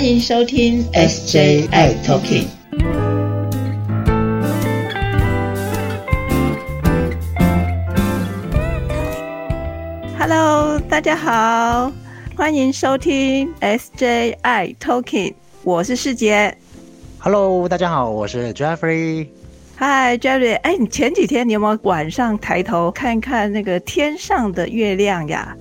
欢迎收听 SJI Talking。Hello，大家好，欢迎收听 SJI Talking，我是世杰。Hello，大家好，我是 Jeffrey。Hi，Jeffrey。哎，你前几天你有没有晚上抬头看看那个天上的月亮呀？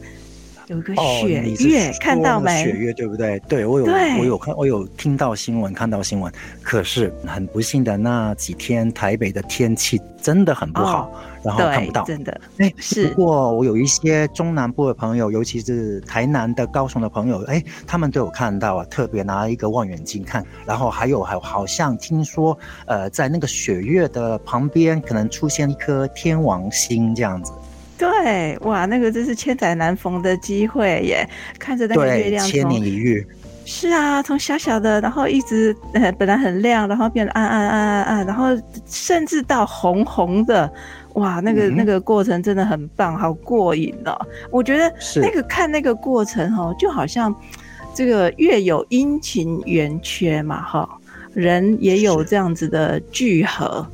有个雪月，看到没？雪月对不对？对我有，我有看，我有听到新闻，看到新闻。可是很不幸的，那几天台北的天气真的很不好，然后看不到。真的，哎，是。不过我有一些中南部的朋友，尤其是台南的、高雄的朋友，哎，他们都有看到啊，特别拿一个望远镜看。然后还有，还好像听说，呃，在那个雪月的旁边，可能出现一颗天王星这样子。对，哇，那个真是千载难逢的机会耶！看着那个月亮，千年一遇。是啊，从小小的，然后一直呃，本来很亮，然后变得暗暗暗暗暗，然后甚至到红红的，哇，那个那个过程真的很棒，好过瘾哦！我觉得那个看那个过程哦，就好像这个月有阴晴圆缺嘛，哈，人也有这样子的聚合。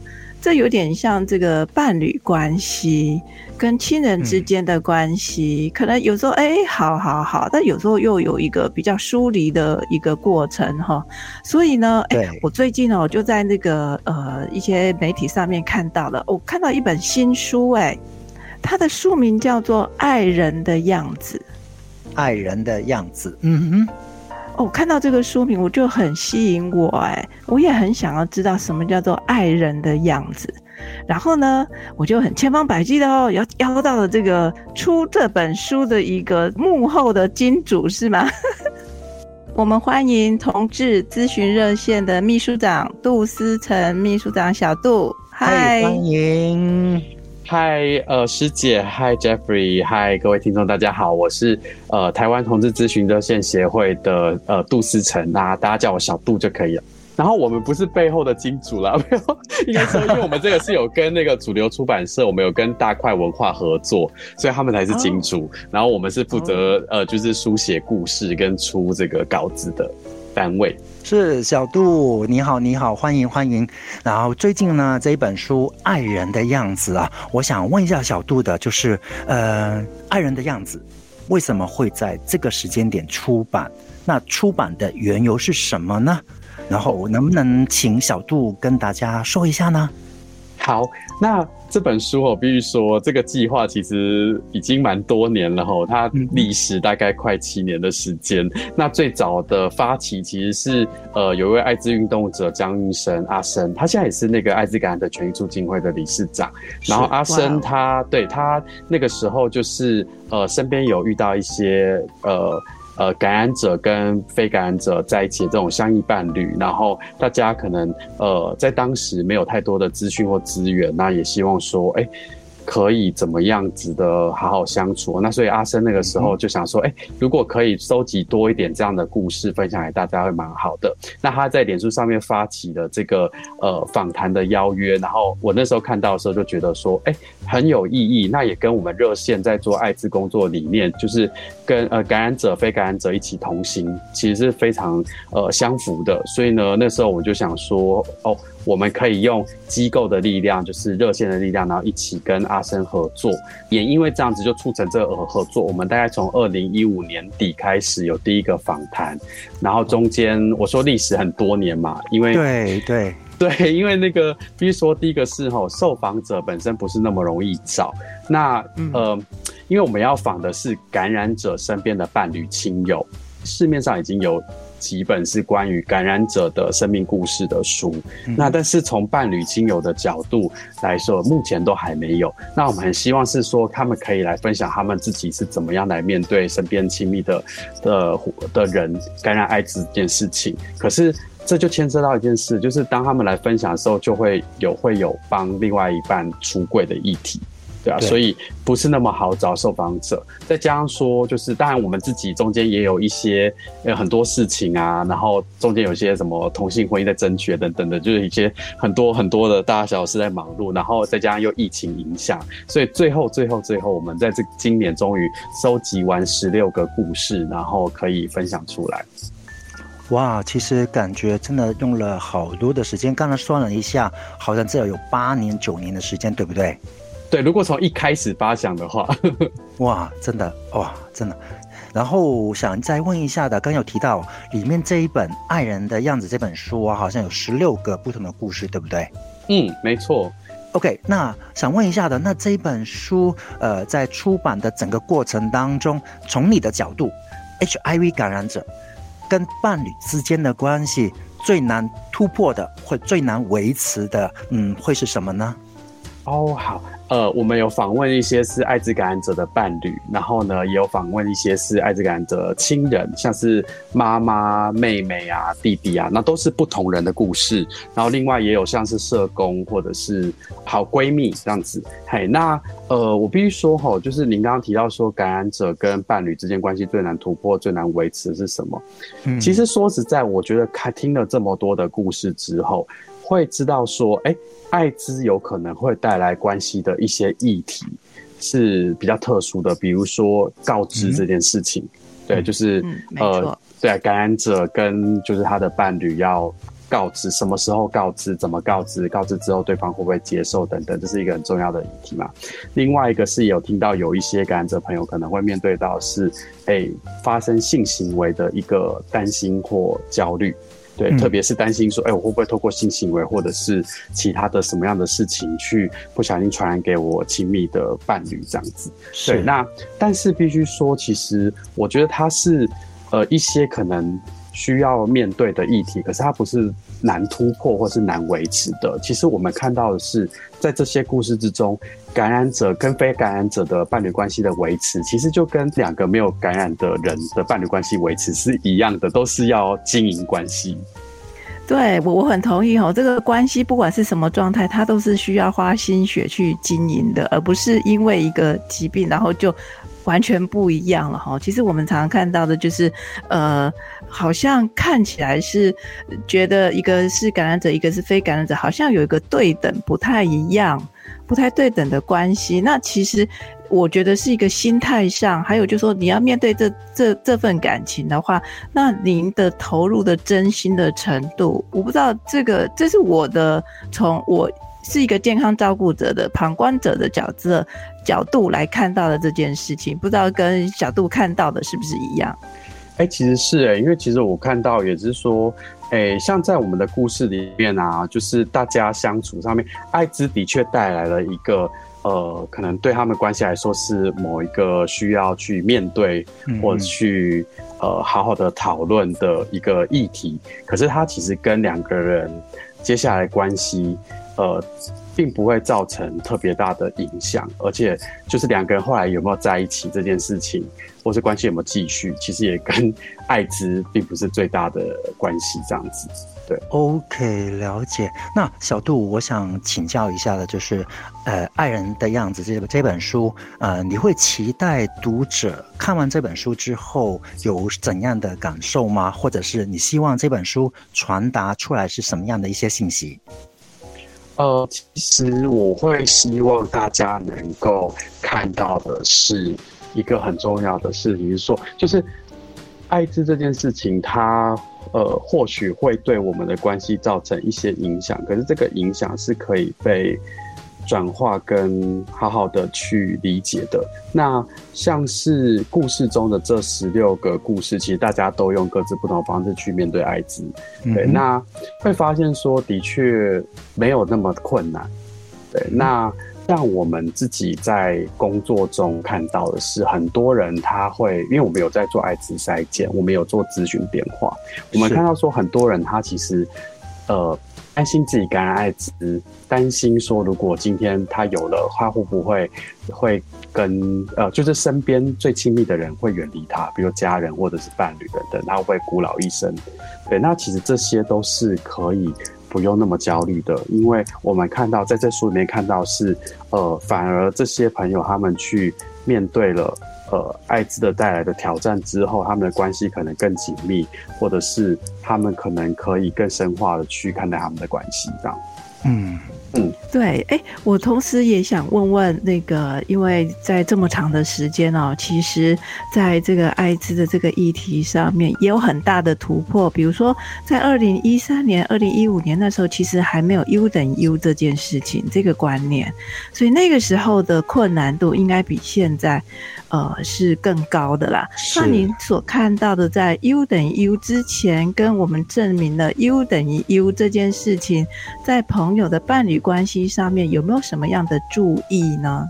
这有点像这个伴侣关系跟亲人之间的关系，可能有时候哎，好好好，但有时候又有一个比较疏离的一个过程哈。所以呢，哎，我最近哦就在那个呃一些媒体上面看到了，我看到一本新书，哎，它的书名叫做《爱人的样子》，爱人的样子，嗯哼。哦，看到这个书名我就很吸引我，哎，我也很想要知道什么叫做爱人的样子。然后呢，我就很千方百计的哦，要邀到了这个出这本书的一个幕后的金主，是吗？我们欢迎同志咨询热线的秘书长杜思成秘书长小杜，嗨，欢迎。嗨，呃，师姐，嗨，Jeffrey，嗨，各位听众，大家好，我是呃台湾同志咨询热线协会的呃杜思成，啊，大家叫我小杜就可以了。然后我们不是背后的金主啦，没有，应该说，因为我们这个是有跟那个主流出版社，我们有跟大块文化合作，所以他们才是金主。然后我们是负责呃，就是书写故事跟出这个稿子的单位。是小杜，你好，你好，欢迎欢迎。然后最近呢，这一本书《爱人的样子》啊，我想问一下小杜的，就是呃，《爱人的样子》为什么会在这个时间点出版？那出版的缘由是什么呢？然后能不能请小杜跟大家说一下呢？好，那。这本书我必须说，这个计划其实已经蛮多年了吼，它历时大概快七年的时间。那最早的发起其实是呃有一位艾滋运动者江玉生阿生，他现在也是那个艾滋感染的权益促进会的理事长。然后阿生他对他那个时候就是呃身边有遇到一些呃。呃，感染者跟非感染者在一起的这种相依伴侣，然后大家可能呃在当时没有太多的资讯或资源，那也希望说，哎。可以怎么样子的好好相处？那所以阿生那个时候就想说，哎，如果可以收集多一点这样的故事分享给大家，会蛮好的。那他在脸书上面发起了这个呃访谈的邀约，然后我那时候看到的时候就觉得说，哎，很有意义。那也跟我们热线在做艾滋工作理念，就是跟呃感染者、非感染者一起同行，其实是非常呃相符的。所以呢，那时候我就想说，哦。我们可以用机构的力量，就是热线的力量，然后一起跟阿生合作。也因为这样子，就促成这个合作。我们大概从二零一五年底开始有第一个访谈，然后中间我说历史很多年嘛，因为对对 对，因为那个比如说第一个是吼，受访者本身不是那么容易找。那呃，因为我们要访的是感染者身边的伴侣亲友，市面上已经有。几本是关于感染者的生命故事的书，那但是从伴侣亲友的角度来说，目前都还没有。那我们很希望是说，他们可以来分享他们自己是怎么样来面对身边亲密的的的人感染艾滋这件事情。可是这就牵涉到一件事，就是当他们来分享的时候，就会有会有帮另外一半出柜的议题。对啊，所以不是那么好找受访者。再加上说，就是当然我们自己中间也有一些呃很多事情啊，然后中间有些什么同性婚姻的争取等等的，就是一些很多很多的大小事在忙碌，然后再加上又疫情影响，所以最后最后最后，我们在这今年终于收集完十六个故事，然后可以分享出来。哇，其实感觉真的用了好多的时间。刚才算了一下，好像至少有八年、九年的时间，对不对？对，如果从一开始发想的话，哇，真的哇，真的。然后想再问一下的，刚有提到里面这一本《爱人的样子》这本书啊，好像有十六个不同的故事，对不对？嗯，没错。OK，那想问一下的，那这一本书，呃，在出版的整个过程当中，从你的角度，HIV 感染者。跟伴侣之间的关系最难突破的，或最难维持的，嗯，会是什么呢？哦，好。呃，我们有访问一些是艾滋感染者的伴侣，然后呢，也有访问一些是艾滋感染者亲人，像是妈妈、妹妹啊、弟弟啊，那都是不同人的故事。然后另外也有像是社工或者是好闺蜜这样子。嘿，那呃，我必须说哈，就是您刚刚提到说感染者跟伴侣之间关系最难突破、最难维持是什么？嗯，其实说实在，我觉得开听了这么多的故事之后。会知道说，哎，艾滋有可能会带来关系的一些议题是比较特殊的，比如说告知这件事情，对，就是呃，对，感染者跟就是他的伴侣要告知什么时候告知，怎么告知，告知之后对方会不会接受等等，这是一个很重要的议题嘛。另外一个是有听到有一些感染者朋友可能会面对到是，哎，发生性行为的一个担心或焦虑。对，特别是担心说，哎，我会不会透过性行为或者是其他的什么样的事情，去不小心传染给我亲密的伴侣这样子？对，那但是必须说，其实我觉得它是，呃，一些可能。需要面对的议题，可是它不是难突破或是难维持的。其实我们看到的是，在这些故事之中，感染者跟非感染者的伴侣关系的维持，其实就跟两个没有感染的人的伴侣关系维持是一样的，都是要经营关系。对我我很同意哦，这个关系不管是什么状态，它都是需要花心血去经营的，而不是因为一个疾病然后就。完全不一样了哈，其实我们常常看到的就是，呃，好像看起来是觉得一个是感染者，一个是非感染者，好像有一个对等不太一样、不太对等的关系。那其实我觉得是一个心态上，还有就是说你要面对这这这份感情的话，那您的投入的真心的程度，我不知道这个，这是我的从我。是一个健康照顾者的旁观者的角色角度来看到的这件事情，不知道跟小杜看到的是不是一样？哎，其实是哎，因为其实我看到也是说，哎，像在我们的故事里面啊，就是大家相处上面，艾滋的确带来了一个呃，可能对他们关系来说是某一个需要去面对或者去呃好好的讨论的一个议题。可是它其实跟两个人接下来关系。呃，并不会造成特别大的影响，而且就是两个人后来有没有在一起这件事情，或是关系有没有继续，其实也跟艾滋并不是最大的关系。这样子，对，OK，了解。那小杜，我想请教一下的，就是呃，爱人的样子这这本书，呃，你会期待读者看完这本书之后有怎样的感受吗？或者是你希望这本书传达出来是什么样的一些信息？呃，其实我会希望大家能够看到的是一个很重要的事情，是说，就是艾滋这件事情，它呃或许会对我们的关系造成一些影响，可是这个影响是可以被。转化跟好好的去理解的，那像是故事中的这十六个故事，其实大家都用各自不同的方式去面对艾滋，对，那会发现说的确没有那么困难，对，那像我们自己在工作中看到的是，很多人他会，因为我们有在做艾滋筛检，我们有做咨询电话，我们看到说很多人他其实，呃。担心自己感染艾滋，担心说如果今天他有了，他会不会会跟呃，就是身边最亲密的人会远离他，比如家人或者是伴侣等等，他会孤老一生？对，那其实这些都是可以不用那么焦虑的，因为我们看到在这书里面看到是呃，反而这些朋友他们去面对了。呃，艾滋的带来的挑战之后，他们的关系可能更紧密，或者是他们可能可以更深化的去看待他们的关系，这样。嗯嗯，对，哎，我同时也想问问那个，因为在这么长的时间哦，其实在这个艾滋的这个议题上面也有很大的突破。比如说，在二零一三年、二零一五年那时候，其实还没有 U 等 U 这件事情这个观念，所以那个时候的困难度应该比现在呃是更高的啦。那您所看到的，在 U 等 U 之前，跟我们证明了 U 等于 U 这件事情，在朋友的伴侣。关系上面有没有什么样的注意呢？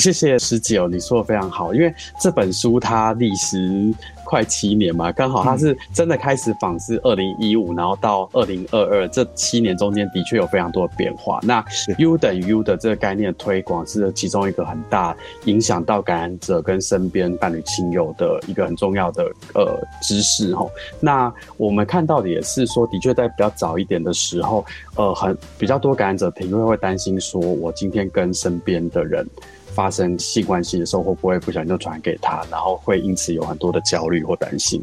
谢谢师姐哦，你说的非常好，因为这本书它历时。快七年嘛，刚好它是真的开始仿是二零一五，然后到二零二二这七年中间的确有非常多的变化。那 U 等于 U 的这个概念推广是其中一个很大影响到感染者跟身边伴侣亲友的一个很重要的呃知识哈。那我们看到的也是说，的确在比较早一点的时候，呃，很比较多感染者评论会担心说，我今天跟身边的人。发生性关系的时候，会不会不小心就传给他，然后会因此有很多的焦虑或担心？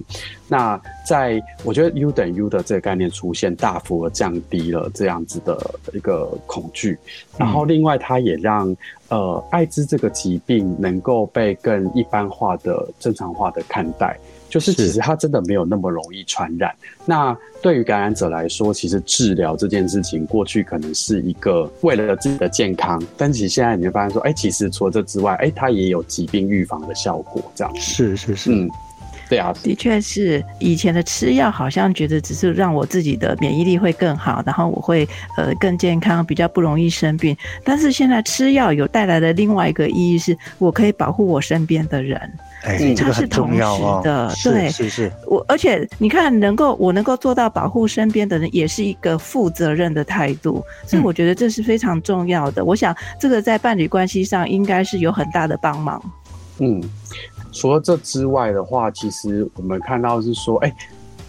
那在我觉得 U 等 U 的这个概念出现，大幅的降低了这样子的一个恐惧。然后另外，它也让呃艾滋这个疾病能够被更一般化的、正常化的看待。就是其实它真的没有那么容易传染。那对于感染者来说，其实治疗这件事情过去可能是一个为了自己的健康，但其实现在你会发现说，哎，其实除了这之外，哎，它也有疾病预防的效果。这样是是是，嗯。对啊，的确是以前的吃药，好像觉得只是让我自己的免疫力会更好，然后我会呃更健康，比较不容易生病。但是现在吃药有带来的另外一个意义，是我可以保护我身边的人，哎，这个很重要的。对，是是。我而且你看，能够我能够做到保护身边的人，也是一个负责任的态度。所以我觉得这是非常重要的。我想这个在伴侣关系上应该是有很大的帮忙。嗯。除了这之外的话，其实我们看到是说，哎，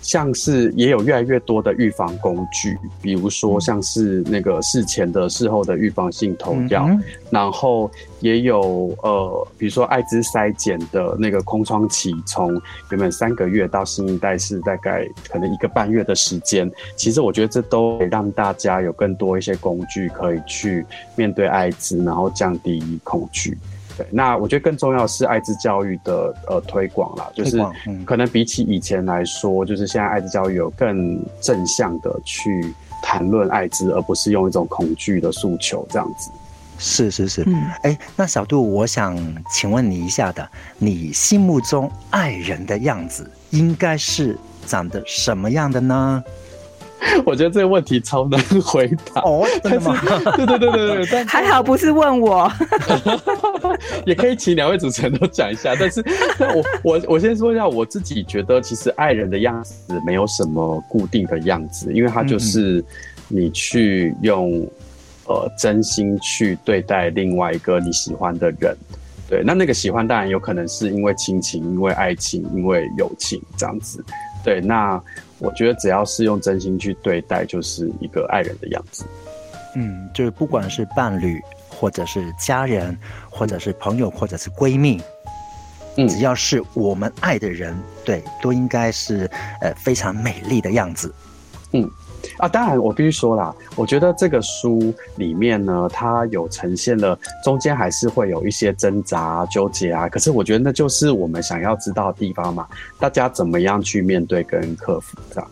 像是也有越来越多的预防工具，比如说像是那个事前的、事后的预防性投药，然后也有呃，比如说艾滋筛检的那个空窗期，从原本三个月到新一代是大概可能一个半月的时间。其实我觉得这都让大家有更多一些工具可以去面对艾滋，然后降低恐惧。对，那我觉得更重要是艾滋教育的呃推广啦，就是可能比起以前来说，就是现在艾滋教育有更正向的去谈论艾滋，而不是用一种恐惧的诉求这样子。是是是，嗯，哎，那小杜，我想请问你一下的，你心目中爱人的样子应该是长得什么样的呢？我觉得这个问题超难回答哦，真的吗？对对对对对，还好不是问我，也可以请两位主持人都讲一下。但是，我我我先说一下，我自己觉得其实爱人的样子没有什么固定的样子，因为他就是你去用呃真心去对待另外一个你喜欢的人。对，那那个喜欢当然有可能是因为亲情、因为爱情、因为友情这样子。对，那。我觉得只要是用真心去对待，就是一个爱人的样子。嗯，就是不管是伴侣，或者是家人，或者是朋友，或者是闺蜜，嗯，只要是我们爱的人，对，都应该是呃非常美丽的样子。嗯。啊，当然，我必须说啦，我觉得这个书里面呢，它有呈现了中间还是会有一些挣扎、纠结啊。可是我觉得那就是我们想要知道的地方嘛，大家怎么样去面对跟克服这样。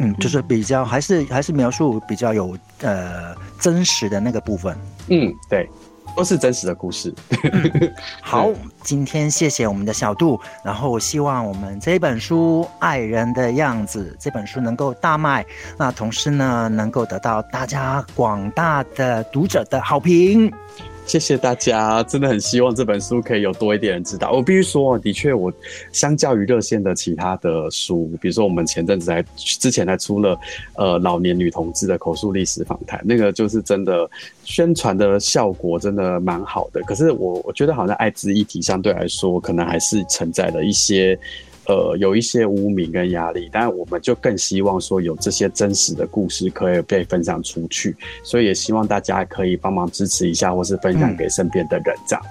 嗯，就是比较还是还是描述比较有呃真实的那个部分。嗯，对。都是真实的故事。好，今天谢谢我们的小杜，然后希望我们这本书《爱人的样子》这本书能够大卖，那同时呢，能够得到大家广大的读者的好评。谢谢大家，真的很希望这本书可以有多一点人知道。我必须说，的确，我相较于热线的其他的书，比如说我们前阵子还之前还出了呃老年女同志的口述历史访谈，那个就是真的宣传的效果真的蛮好的。可是我我觉得好像艾滋议题相对来说，可能还是存在了一些。呃，有一些污名跟压力，但我们就更希望说有这些真实的故事可以被分享出去，所以也希望大家可以帮忙支持一下，或是分享给身边的人，这样。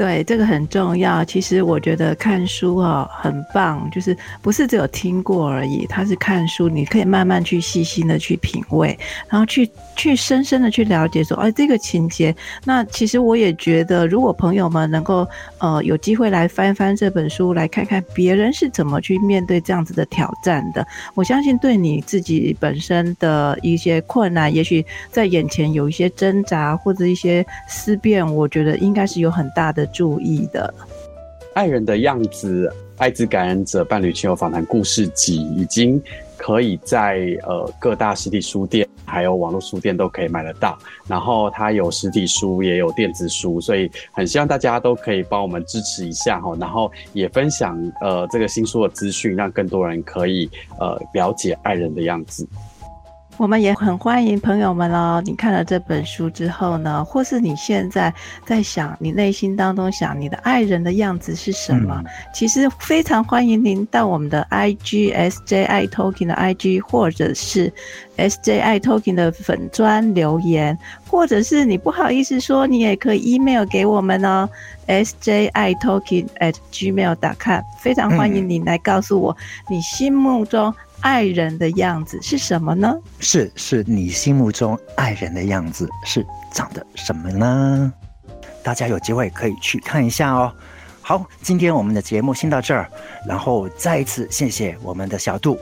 对，这个很重要。其实我觉得看书哦很棒，就是不是只有听过而已，它是看书，你可以慢慢去细心的去品味，然后去去深深的去了解说，哎，这个情节。那其实我也觉得，如果朋友们能够呃有机会来翻翻这本书，来看看别人是怎么去面对这样子的挑战的，我相信对你自己本身的一些困难，也许在眼前有一些挣扎或者一些思辨，我觉得应该是有很大的。注意的，爱人的样子，艾滋感染者伴侣亲友访谈故事集，已经可以在呃各大实体书店，还有网络书店都可以买得到。然后它有实体书，也有电子书，所以很希望大家都可以帮我们支持一下哈。然后也分享呃这个新书的资讯，让更多人可以呃了解爱人的样子。我们也很欢迎朋友们哦。你看了这本书之后呢，或是你现在在想，你内心当中想你的爱人的样子是什么？其实非常欢迎您到我们的 I G S J I Talking 的 I G，或者是 S J I Talking 的粉砖留言，或者是你不好意思说，你也可以 email 给我们哦，S J I Talking at gmail dot com。非常欢迎你来告诉我你心目中。爱人的样子是什么呢？是是你心目中爱人的样子是长得什么呢？大家有机会可以去看一下哦。好，今天我们的节目先到这儿，然后再一次谢谢我们的小杜，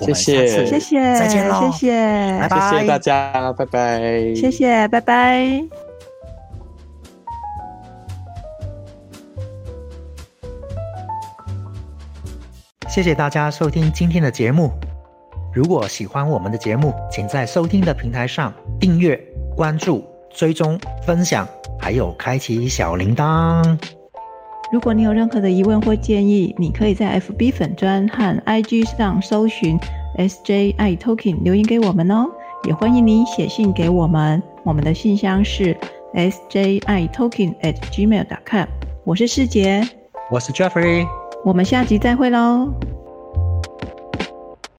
谢谢谢谢，再见喽，谢谢，拜拜，谢谢大家，拜拜，谢谢，拜拜。谢谢大家收听今天的节目。如果喜欢我们的节目，请在收听的平台上订阅、关注、追踪、分享，还有开启小铃铛。如果你有任何的疑问或建议，你可以在 FB 粉专和 IG 上搜寻 SJI Talking 留言给我们哦。也欢迎你写信给我们，我们的信箱是 SJI Talking at gmail.com。我是世杰，我是 Jeffrey。我们下集再会喽。